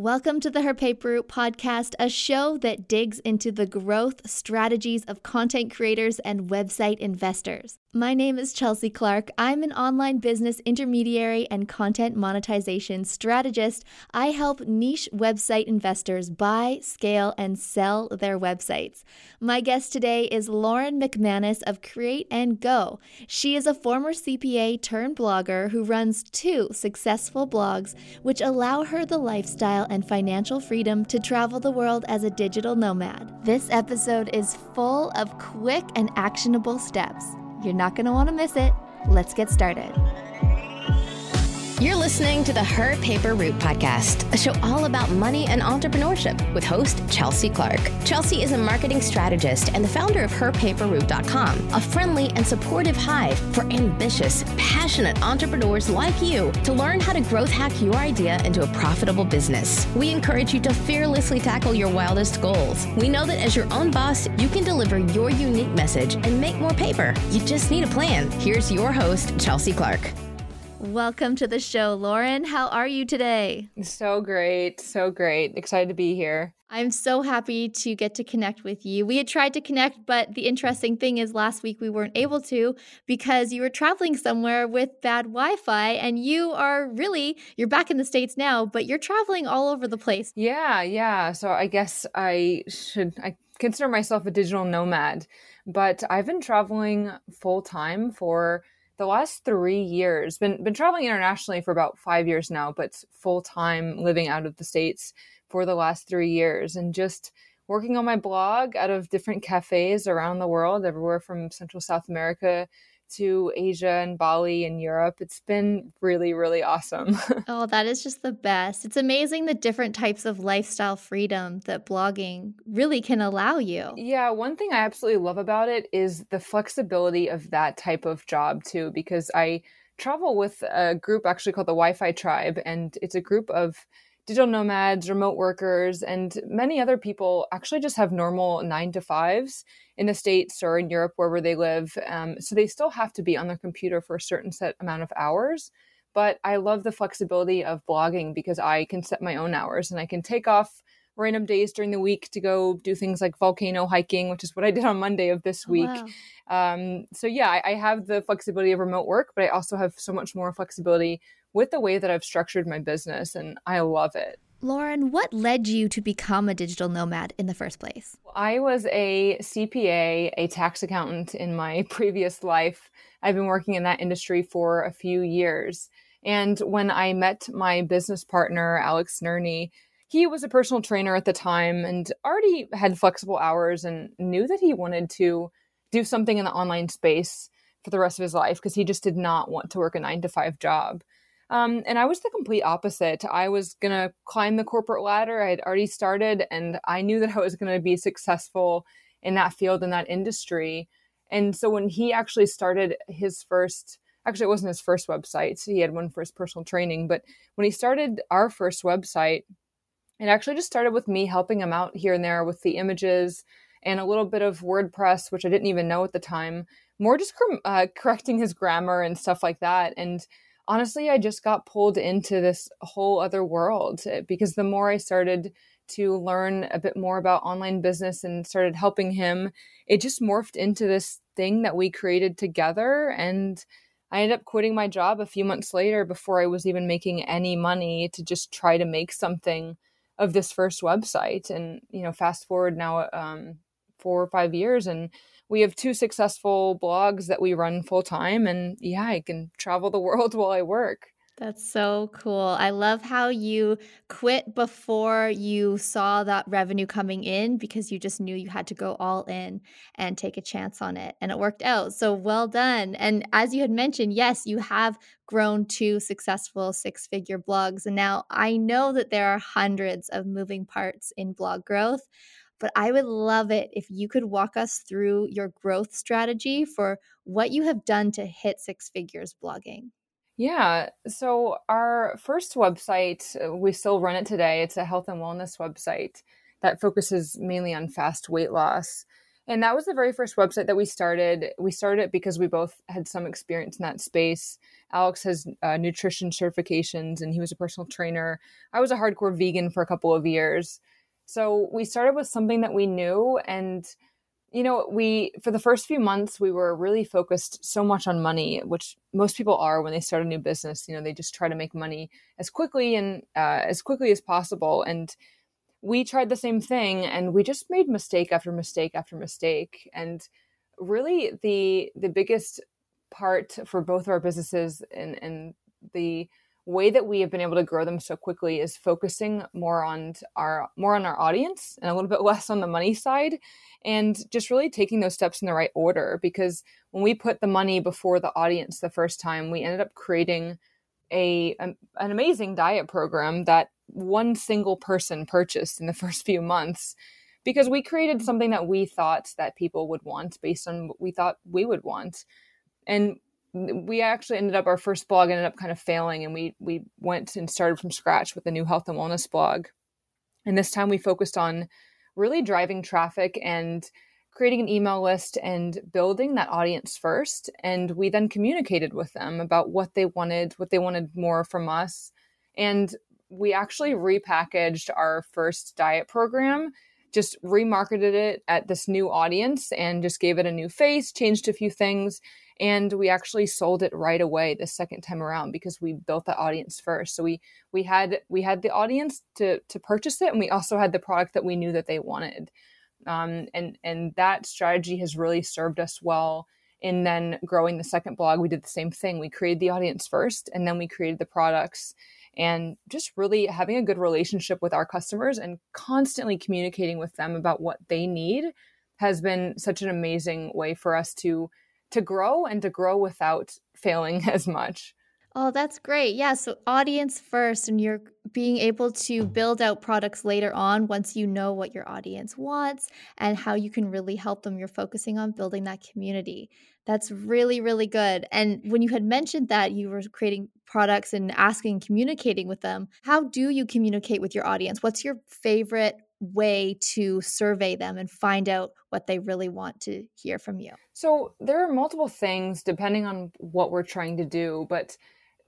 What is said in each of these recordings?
Welcome to the Her Paper podcast, a show that digs into the growth strategies of content creators and website investors. My name is Chelsea Clark. I'm an online business intermediary and content monetization strategist. I help niche website investors buy, scale, and sell their websites. My guest today is Lauren McManus of Create and Go. She is a former CPA turned blogger who runs two successful blogs, which allow her the lifestyle and financial freedom to travel the world as a digital nomad. This episode is full of quick and actionable steps. You're not going to want to miss it. Let's get started. You're listening to the Her Paper Route podcast, a show all about money and entrepreneurship with host Chelsea Clark. Chelsea is a marketing strategist and the founder of HerPaperRoute.com, a friendly and supportive hive for ambitious, passionate entrepreneurs like you to learn how to growth hack your idea into a profitable business. We encourage you to fearlessly tackle your wildest goals. We know that as your own boss, you can deliver your unique message and make more paper. You just need a plan. Here's your host, Chelsea Clark. Welcome to the show, Lauren. How are you today? So great. So great. Excited to be here. I'm so happy to get to connect with you. We had tried to connect, but the interesting thing is last week we weren't able to because you were traveling somewhere with bad Wi-Fi and you are really you're back in the states now, but you're traveling all over the place. Yeah, yeah. So I guess I should I consider myself a digital nomad, but I've been traveling full time for the last three years been been traveling internationally for about five years now but full time living out of the states for the last three years and just working on my blog out of different cafes around the world everywhere from central south america to Asia and Bali and Europe. It's been really, really awesome. oh, that is just the best. It's amazing the different types of lifestyle freedom that blogging really can allow you. Yeah, one thing I absolutely love about it is the flexibility of that type of job, too, because I travel with a group actually called the Wi Fi Tribe, and it's a group of digital nomads, remote workers, and many other people actually just have normal nine to fives in the States or in Europe, wherever they live. Um, so they still have to be on their computer for a certain set amount of hours. But I love the flexibility of blogging because I can set my own hours and I can take off random days during the week to go do things like volcano hiking, which is what I did on Monday of this oh, week. Oh, wow. um, so yeah, I, I have the flexibility of remote work, but I also have so much more flexibility with the way that I've structured my business, and I love it. Lauren, what led you to become a digital nomad in the first place? I was a CPA, a tax accountant in my previous life. I've been working in that industry for a few years. And when I met my business partner, Alex Nerney, he was a personal trainer at the time and already had flexible hours and knew that he wanted to do something in the online space for the rest of his life because he just did not want to work a nine to five job. Um, and I was the complete opposite. I was going to climb the corporate ladder. I had already started, and I knew that I was going to be successful in that field, in that industry. And so when he actually started his first, actually, it wasn't his first website. So he had one for his personal training. But when he started our first website, it actually just started with me helping him out here and there with the images and a little bit of WordPress, which I didn't even know at the time, more just uh, correcting his grammar and stuff like that. And honestly, I just got pulled into this whole other world eh, because the more I started to learn a bit more about online business and started helping him, it just morphed into this thing that we created together. And I ended up quitting my job a few months later before I was even making any money to just try to make something of this first website. And, you know, fast forward now um, four or five years and we have two successful blogs that we run full time and yeah i can travel the world while i work that's so cool. I love how you quit before you saw that revenue coming in because you just knew you had to go all in and take a chance on it. And it worked out. So well done. And as you had mentioned, yes, you have grown two successful six figure blogs. And now I know that there are hundreds of moving parts in blog growth but I would love it if you could walk us through your growth strategy for what you have done to hit six figures blogging. Yeah. So, our first website, uh, we still run it today. It's a health and wellness website that focuses mainly on fast weight loss. And that was the very first website that we started. We started it because we both had some experience in that space. Alex has uh, nutrition certifications and he was a personal trainer. I was a hardcore vegan for a couple of years. So we started with something that we knew and you know, we for the first few months we were really focused so much on money, which most people are when they start a new business. You know, they just try to make money as quickly and uh, as quickly as possible. And we tried the same thing, and we just made mistake after mistake after mistake. And really, the the biggest part for both of our businesses and and the way that we have been able to grow them so quickly is focusing more on our more on our audience and a little bit less on the money side and just really taking those steps in the right order because when we put the money before the audience the first time we ended up creating a an, an amazing diet program that one single person purchased in the first few months because we created something that we thought that people would want based on what we thought we would want. And we actually ended up our first blog ended up kind of failing and we we went and started from scratch with a new health and wellness blog. And this time we focused on really driving traffic and creating an email list and building that audience first and we then communicated with them about what they wanted what they wanted more from us. And we actually repackaged our first diet program just remarketed it at this new audience and just gave it a new face changed a few things and we actually sold it right away the second time around because we built the audience first. So we we had we had the audience to to purchase it and we also had the product that we knew that they wanted. Um, and and that strategy has really served us well in then growing the second blog. We did the same thing. We created the audience first and then we created the products and just really having a good relationship with our customers and constantly communicating with them about what they need has been such an amazing way for us to to grow and to grow without failing as much. Oh, that's great. Yeah. So, audience first, and you're being able to build out products later on once you know what your audience wants and how you can really help them. You're focusing on building that community. That's really, really good. And when you had mentioned that you were creating products and asking, communicating with them, how do you communicate with your audience? What's your favorite way to survey them and find out what they really want to hear from you? So, there are multiple things depending on what we're trying to do, but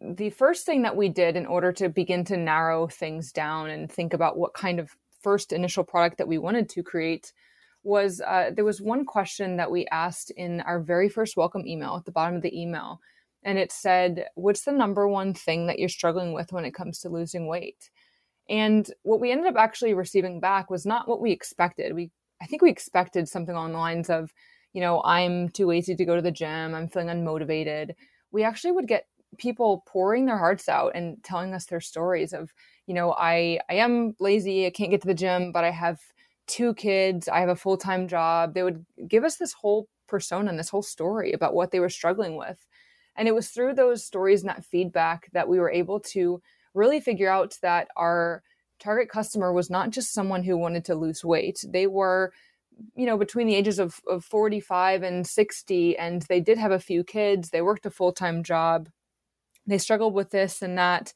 the first thing that we did in order to begin to narrow things down and think about what kind of first initial product that we wanted to create was uh, there was one question that we asked in our very first welcome email at the bottom of the email and it said what's the number one thing that you're struggling with when it comes to losing weight and what we ended up actually receiving back was not what we expected. We I think we expected something along the lines of, you know, I'm too lazy to go to the gym, I'm feeling unmotivated. We actually would get people pouring their hearts out and telling us their stories of, you know, I I am lazy, I can't get to the gym, but I have two kids, I have a full-time job. They would give us this whole persona and this whole story about what they were struggling with. And it was through those stories and that feedback that we were able to really figure out that our target customer was not just someone who wanted to lose weight. They were, you know, between the ages of, of 45 and 60, and they did have a few kids. They worked a full time job. They struggled with this and that.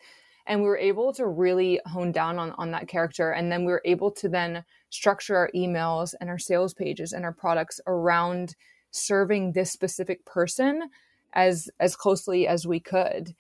And we were able to really hone down on, on that character. And then we were able to then structure our emails and our sales pages and our products around serving this specific person as as closely as we could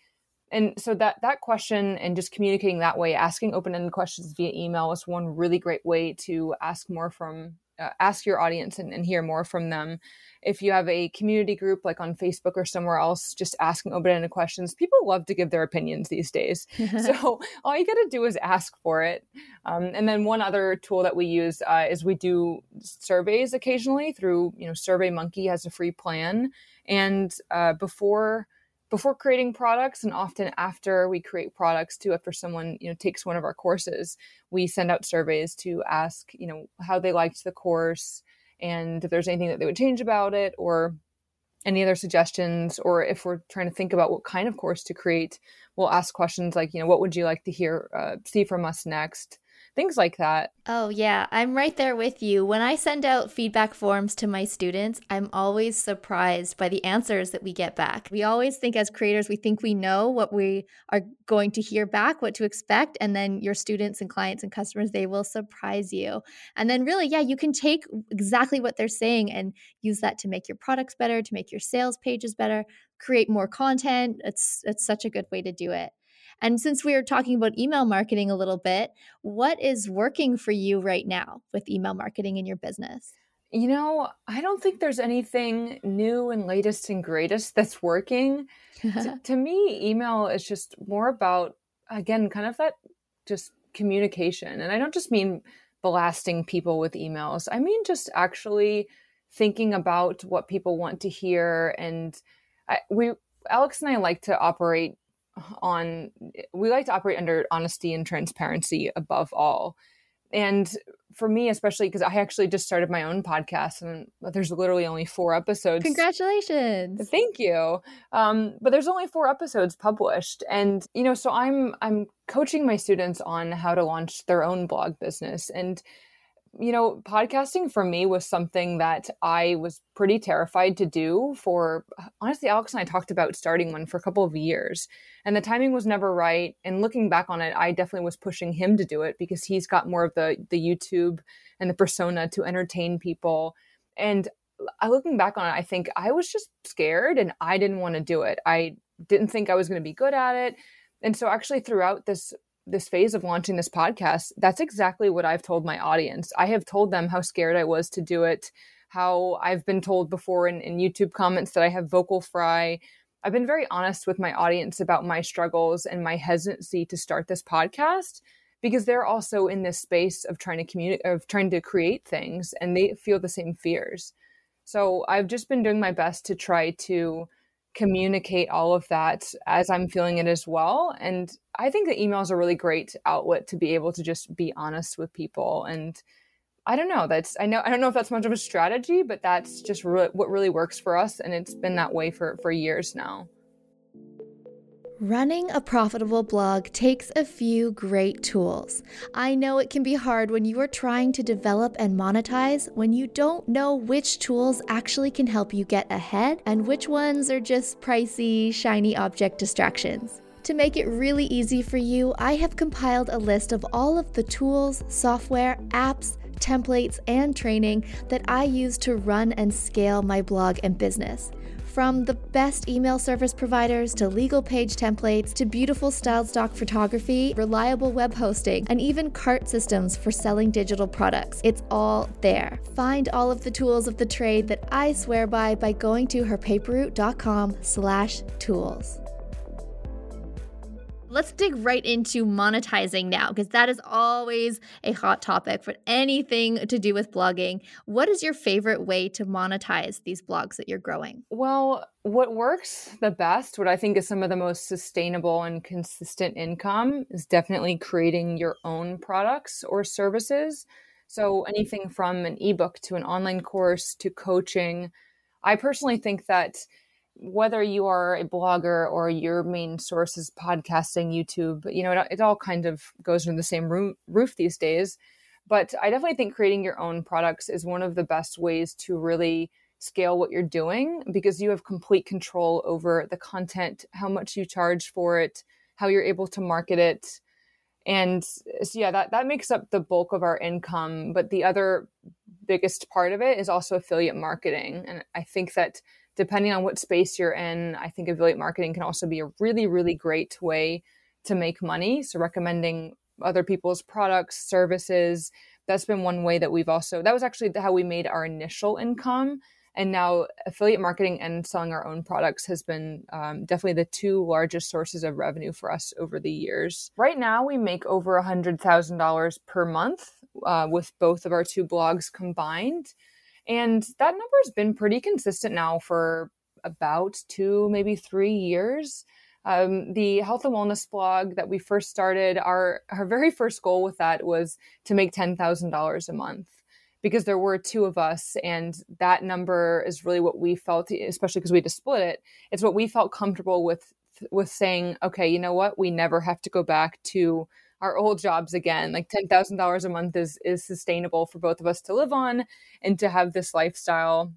and so that that question and just communicating that way asking open-ended questions via email is one really great way to ask more from uh, ask your audience and, and, hear more from them. If you have a community group like on facebook or somewhere else just asking open-ended questions. People love to give their opinions these days. So all you got to do is ask for it. Um, and then one other tool that we use uh, is we do surveys occasionally through you know survey monkey has a free plan. And uh, before before creating products and often after we create products too after someone you know takes one of our courses we send out surveys to ask you know how they liked the course and if there's anything that they would change about it or any other suggestions or if we're trying to think about what kind of course to create we'll ask questions like you know what would you like to hear uh, see from us next things like that. Oh, yeah. I'm right there with you. When I send out feedback forms to my students, I'm always surprised by the answers that we get back. We always think as creators, we think we know what we are going to hear back, what to expect. And then your students and clients and customers, they will surprise you. And then, really, yeah, you can take exactly what they're saying and use that to make your products better, to make your sales pages better, create more content. It's, it's such a good way to do it. And since we are talking about email marketing a little bit, what is working for you right now with email marketing in your business? You know, I don't think there's anything new and latest and greatest that's working. to, to me, email is just more about, again, kind of that just communication. And I don't just mean blasting people with emails, I mean just actually thinking about what people want to hear. And I, we, Alex and I like to operate on we like to operate under honesty and transparency above all. And for me especially because i actually just started my own podcast and there's literally only four episodes. Congratulations. Thank you. Um, but there's only four episodes published. And you know so i'm i'm coaching my students on how to launch their own blog business. And you know, podcasting for me was something that I was pretty terrified to do for honestly, Alex and I talked about starting one for a couple of years and the timing was never right. And looking back on it, I definitely was pushing him to do it because he's got more of the the YouTube and the persona to entertain people. And looking back on it, I think I was just scared and I didn't want to do it. I didn't think I was going to be good at it. And so actually throughout this this phase of launching this podcast, that's exactly what I've told my audience. I have told them how scared I was to do it, how I've been told before in, in YouTube comments that I have vocal fry. I've been very honest with my audience about my struggles and my hesitancy to start this podcast because they're also in this space of trying to communicate of trying to create things and they feel the same fears. So I've just been doing my best to try to communicate all of that as I'm feeling it as well. And I think that email is a really great outlet to be able to just be honest with people. And I don't know, that's, I know, I don't know if that's much of a strategy, but that's just re- what really works for us. And it's been that way for, for years now. Running a profitable blog takes a few great tools. I know it can be hard when you are trying to develop and monetize when you don't know which tools actually can help you get ahead and which ones are just pricey, shiny object distractions. To make it really easy for you, I have compiled a list of all of the tools, software, apps, templates, and training that I use to run and scale my blog and business. From the best email service providers to legal page templates to beautiful styled stock photography, reliable web hosting, and even cart systems for selling digital products, it's all there. Find all of the tools of the trade that I swear by by going to herpaperroute.com/tools let's dig right into monetizing now because that is always a hot topic for anything to do with blogging. What is your favorite way to monetize these blogs that you're growing? Well, what works the best, what I think is some of the most sustainable and consistent income, is definitely creating your own products or services. So, anything from an ebook to an online course to coaching. I personally think that whether you are a blogger or your main source is podcasting, YouTube, you know, it, it all kind of goes under the same roof, roof these days. But I definitely think creating your own products is one of the best ways to really scale what you're doing because you have complete control over the content, how much you charge for it, how you're able to market it. And so, yeah, that, that makes up the bulk of our income. But the other biggest part of it is also affiliate marketing. And I think that depending on what space you're in, I think affiliate marketing can also be a really, really great way to make money. So, recommending other people's products, services, that's been one way that we've also, that was actually how we made our initial income. And now, affiliate marketing and selling our own products has been um, definitely the two largest sources of revenue for us over the years. Right now, we make over $100,000 per month uh, with both of our two blogs combined. And that number has been pretty consistent now for about two, maybe three years. Um, the health and wellness blog that we first started, our, our very first goal with that was to make $10,000 a month because there were two of us. And that number is really what we felt, especially because we had to split it. It's what we felt comfortable with, with saying, okay, you know what? We never have to go back to our old jobs again. Like $10,000 a month is is sustainable for both of us to live on and to have this lifestyle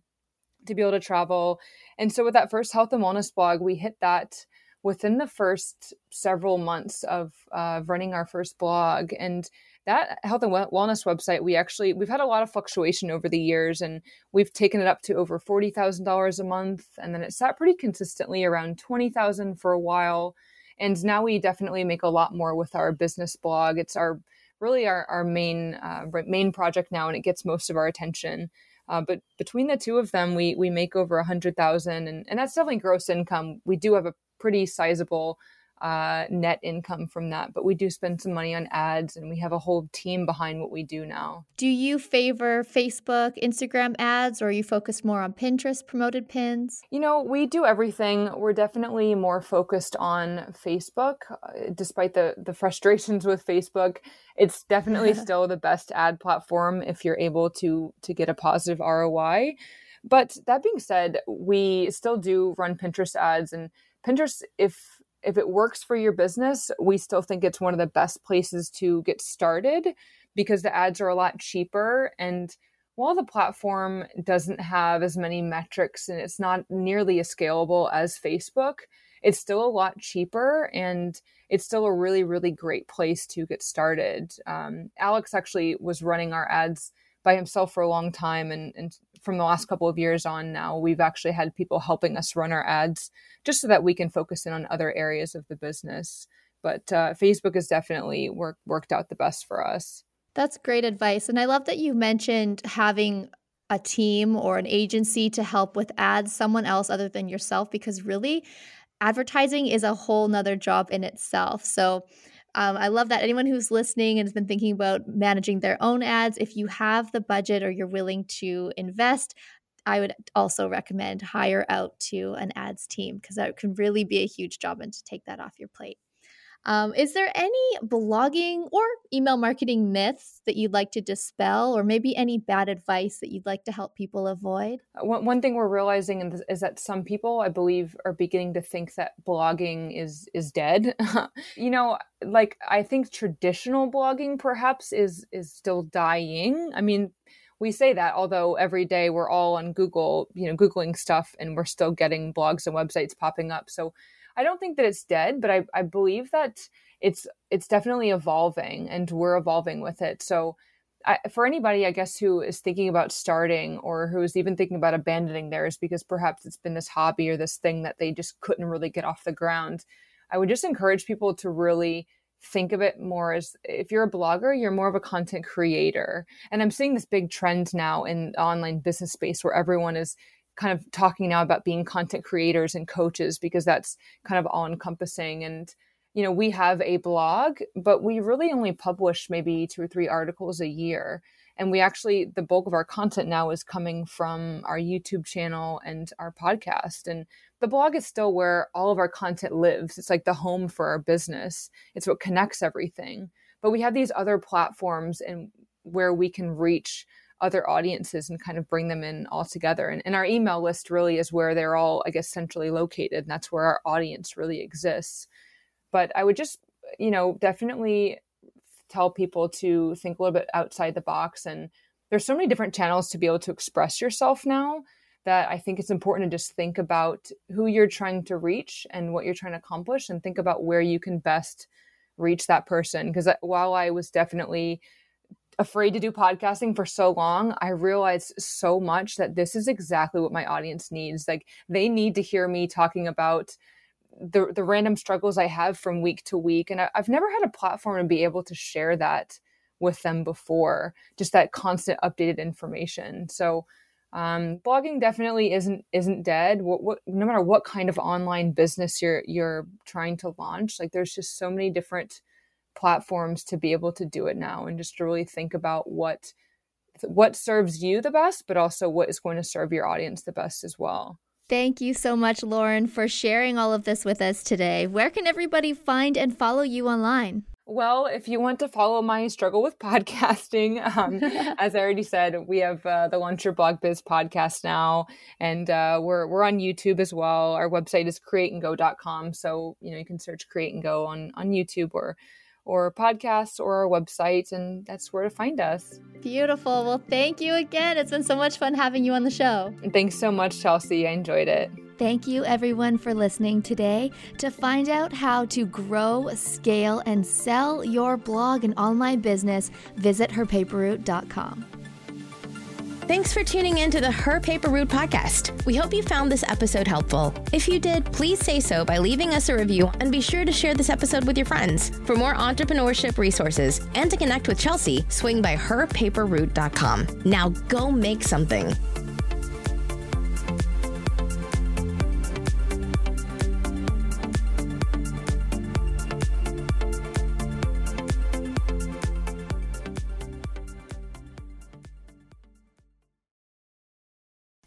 to be able to travel. And so with that first health and wellness blog, we hit that within the first several months of uh, running our first blog and that health and wellness website we actually we've had a lot of fluctuation over the years and we've taken it up to over $40,000 a month and then it sat pretty consistently around 20,000 for a while and now we definitely make a lot more with our business blog. It's our really our, our main uh, main project now and it gets most of our attention. Uh, but between the two of them we we make over a hundred thousand and, and that's definitely gross income. We do have a pretty sizable uh, net income from that. But we do spend some money on ads and we have a whole team behind what we do now. Do you favor Facebook, Instagram ads, or are you focused more on Pinterest promoted pins? You know, we do everything. We're definitely more focused on Facebook, uh, despite the, the frustrations with Facebook. It's definitely still the best ad platform if you're able to to get a positive ROI. But that being said, we still do run Pinterest ads and Pinterest, if if it works for your business, we still think it's one of the best places to get started because the ads are a lot cheaper and while the platform doesn't have as many metrics and it's not nearly as scalable as Facebook, it's still a lot cheaper and it's still a really, really great place to get started. Um, Alex actually was running our ads by himself for a long time and, and from the last couple of years on now we've actually had people helping us run our ads just so that we can focus in on other areas of the business. But uh, facebook has definitely work, worked out the best for us. That's great advice and i love that you mentioned having a team or an agency to help with ads someone else other than yourself because really advertising is a whole nother job in itself. So um, I love that anyone who's listening and has been thinking about managing their own ads, if you have the budget or you're willing to invest, I would also recommend hire out to an ads team because that can really be a huge job and to take that off your plate. Um, is there any blogging or email marketing myths that you'd like to dispel, or maybe any bad advice that you'd like to help people avoid? Uh, one, one thing we're realizing is that some people, I believe, are beginning to think that blogging is is dead. you know, like I think traditional blogging perhaps is is still dying. I mean, we say that although every day we're all on google you know googling stuff and we're still getting blogs and websites popping up so I don't think that it's dead, but I, I believe that it's it's definitely evolving and we're evolving with it. So I, for anybody, I guess, who is thinking about starting or who is even thinking about abandoning theirs because perhaps it's been this hobby or this thing that they just couldn't really get off the ground, I would just encourage people to really think of it more as if you're a blogger, you're more of a content creator. And I'm seeing this big trend now in the online business space where everyone is kind of talking now about being content creators and coaches because that's kind of all encompassing and you know we have a blog but we really only publish maybe two or three articles a year. And we actually the bulk of our content now is coming from our youtube channel and our podcast. And the blog is still where all of our content lives. It's like the home for our business. It's what connects everything. But we have these other platforms and where we can reach other audiences and kind of bring them in all together. And, and our email list really is where they're all, I guess, centrally located. And that's where our audience really exists. But I would just, you know, definitely tell people to think a little bit outside the box. And there's so many different channels to be able to express yourself now that I think it's important to just think about who you're trying to reach and what you're trying to accomplish and think about where you can best reach that person. Because uh, while I was definitely afraid to do podcasting for so long, I realized so much that this is exactly what my audience needs. Like they need to hear me talking about the the random struggles I have from week to week, and I, I've never had a platform to be able to share that with them before. Just that constant updated information. So um, blogging definitely isn't isn't dead. What, what, no matter what kind of online business you're you're trying to launch, like there's just so many different platforms to be able to do it now and just to really think about what what serves you the best but also what is going to serve your audience the best as well Thank you so much, Lauren, for sharing all of this with us today. Where can everybody find and follow you online? Well, if you want to follow my struggle with podcasting, um, as I already said, we have uh, the Launch Your Blog Biz podcast now, and uh, we're we're on YouTube as well. Our website is createandgo.com, so you know you can search Create and Go on on YouTube or or podcasts or our website, and that's where to find us. Beautiful. Well, thank you again. It's been so much fun having you on the show. Thanks so much, Chelsea. I enjoyed it. Thank you, everyone, for listening today. To find out how to grow, scale, and sell your blog and online business, visit herpaperroute.com. Thanks for tuning in to the Her Paper Route podcast. We hope you found this episode helpful. If you did, please say so by leaving us a review and be sure to share this episode with your friends. For more entrepreneurship resources and to connect with Chelsea, swing by herpaperroute.com. Now go make something.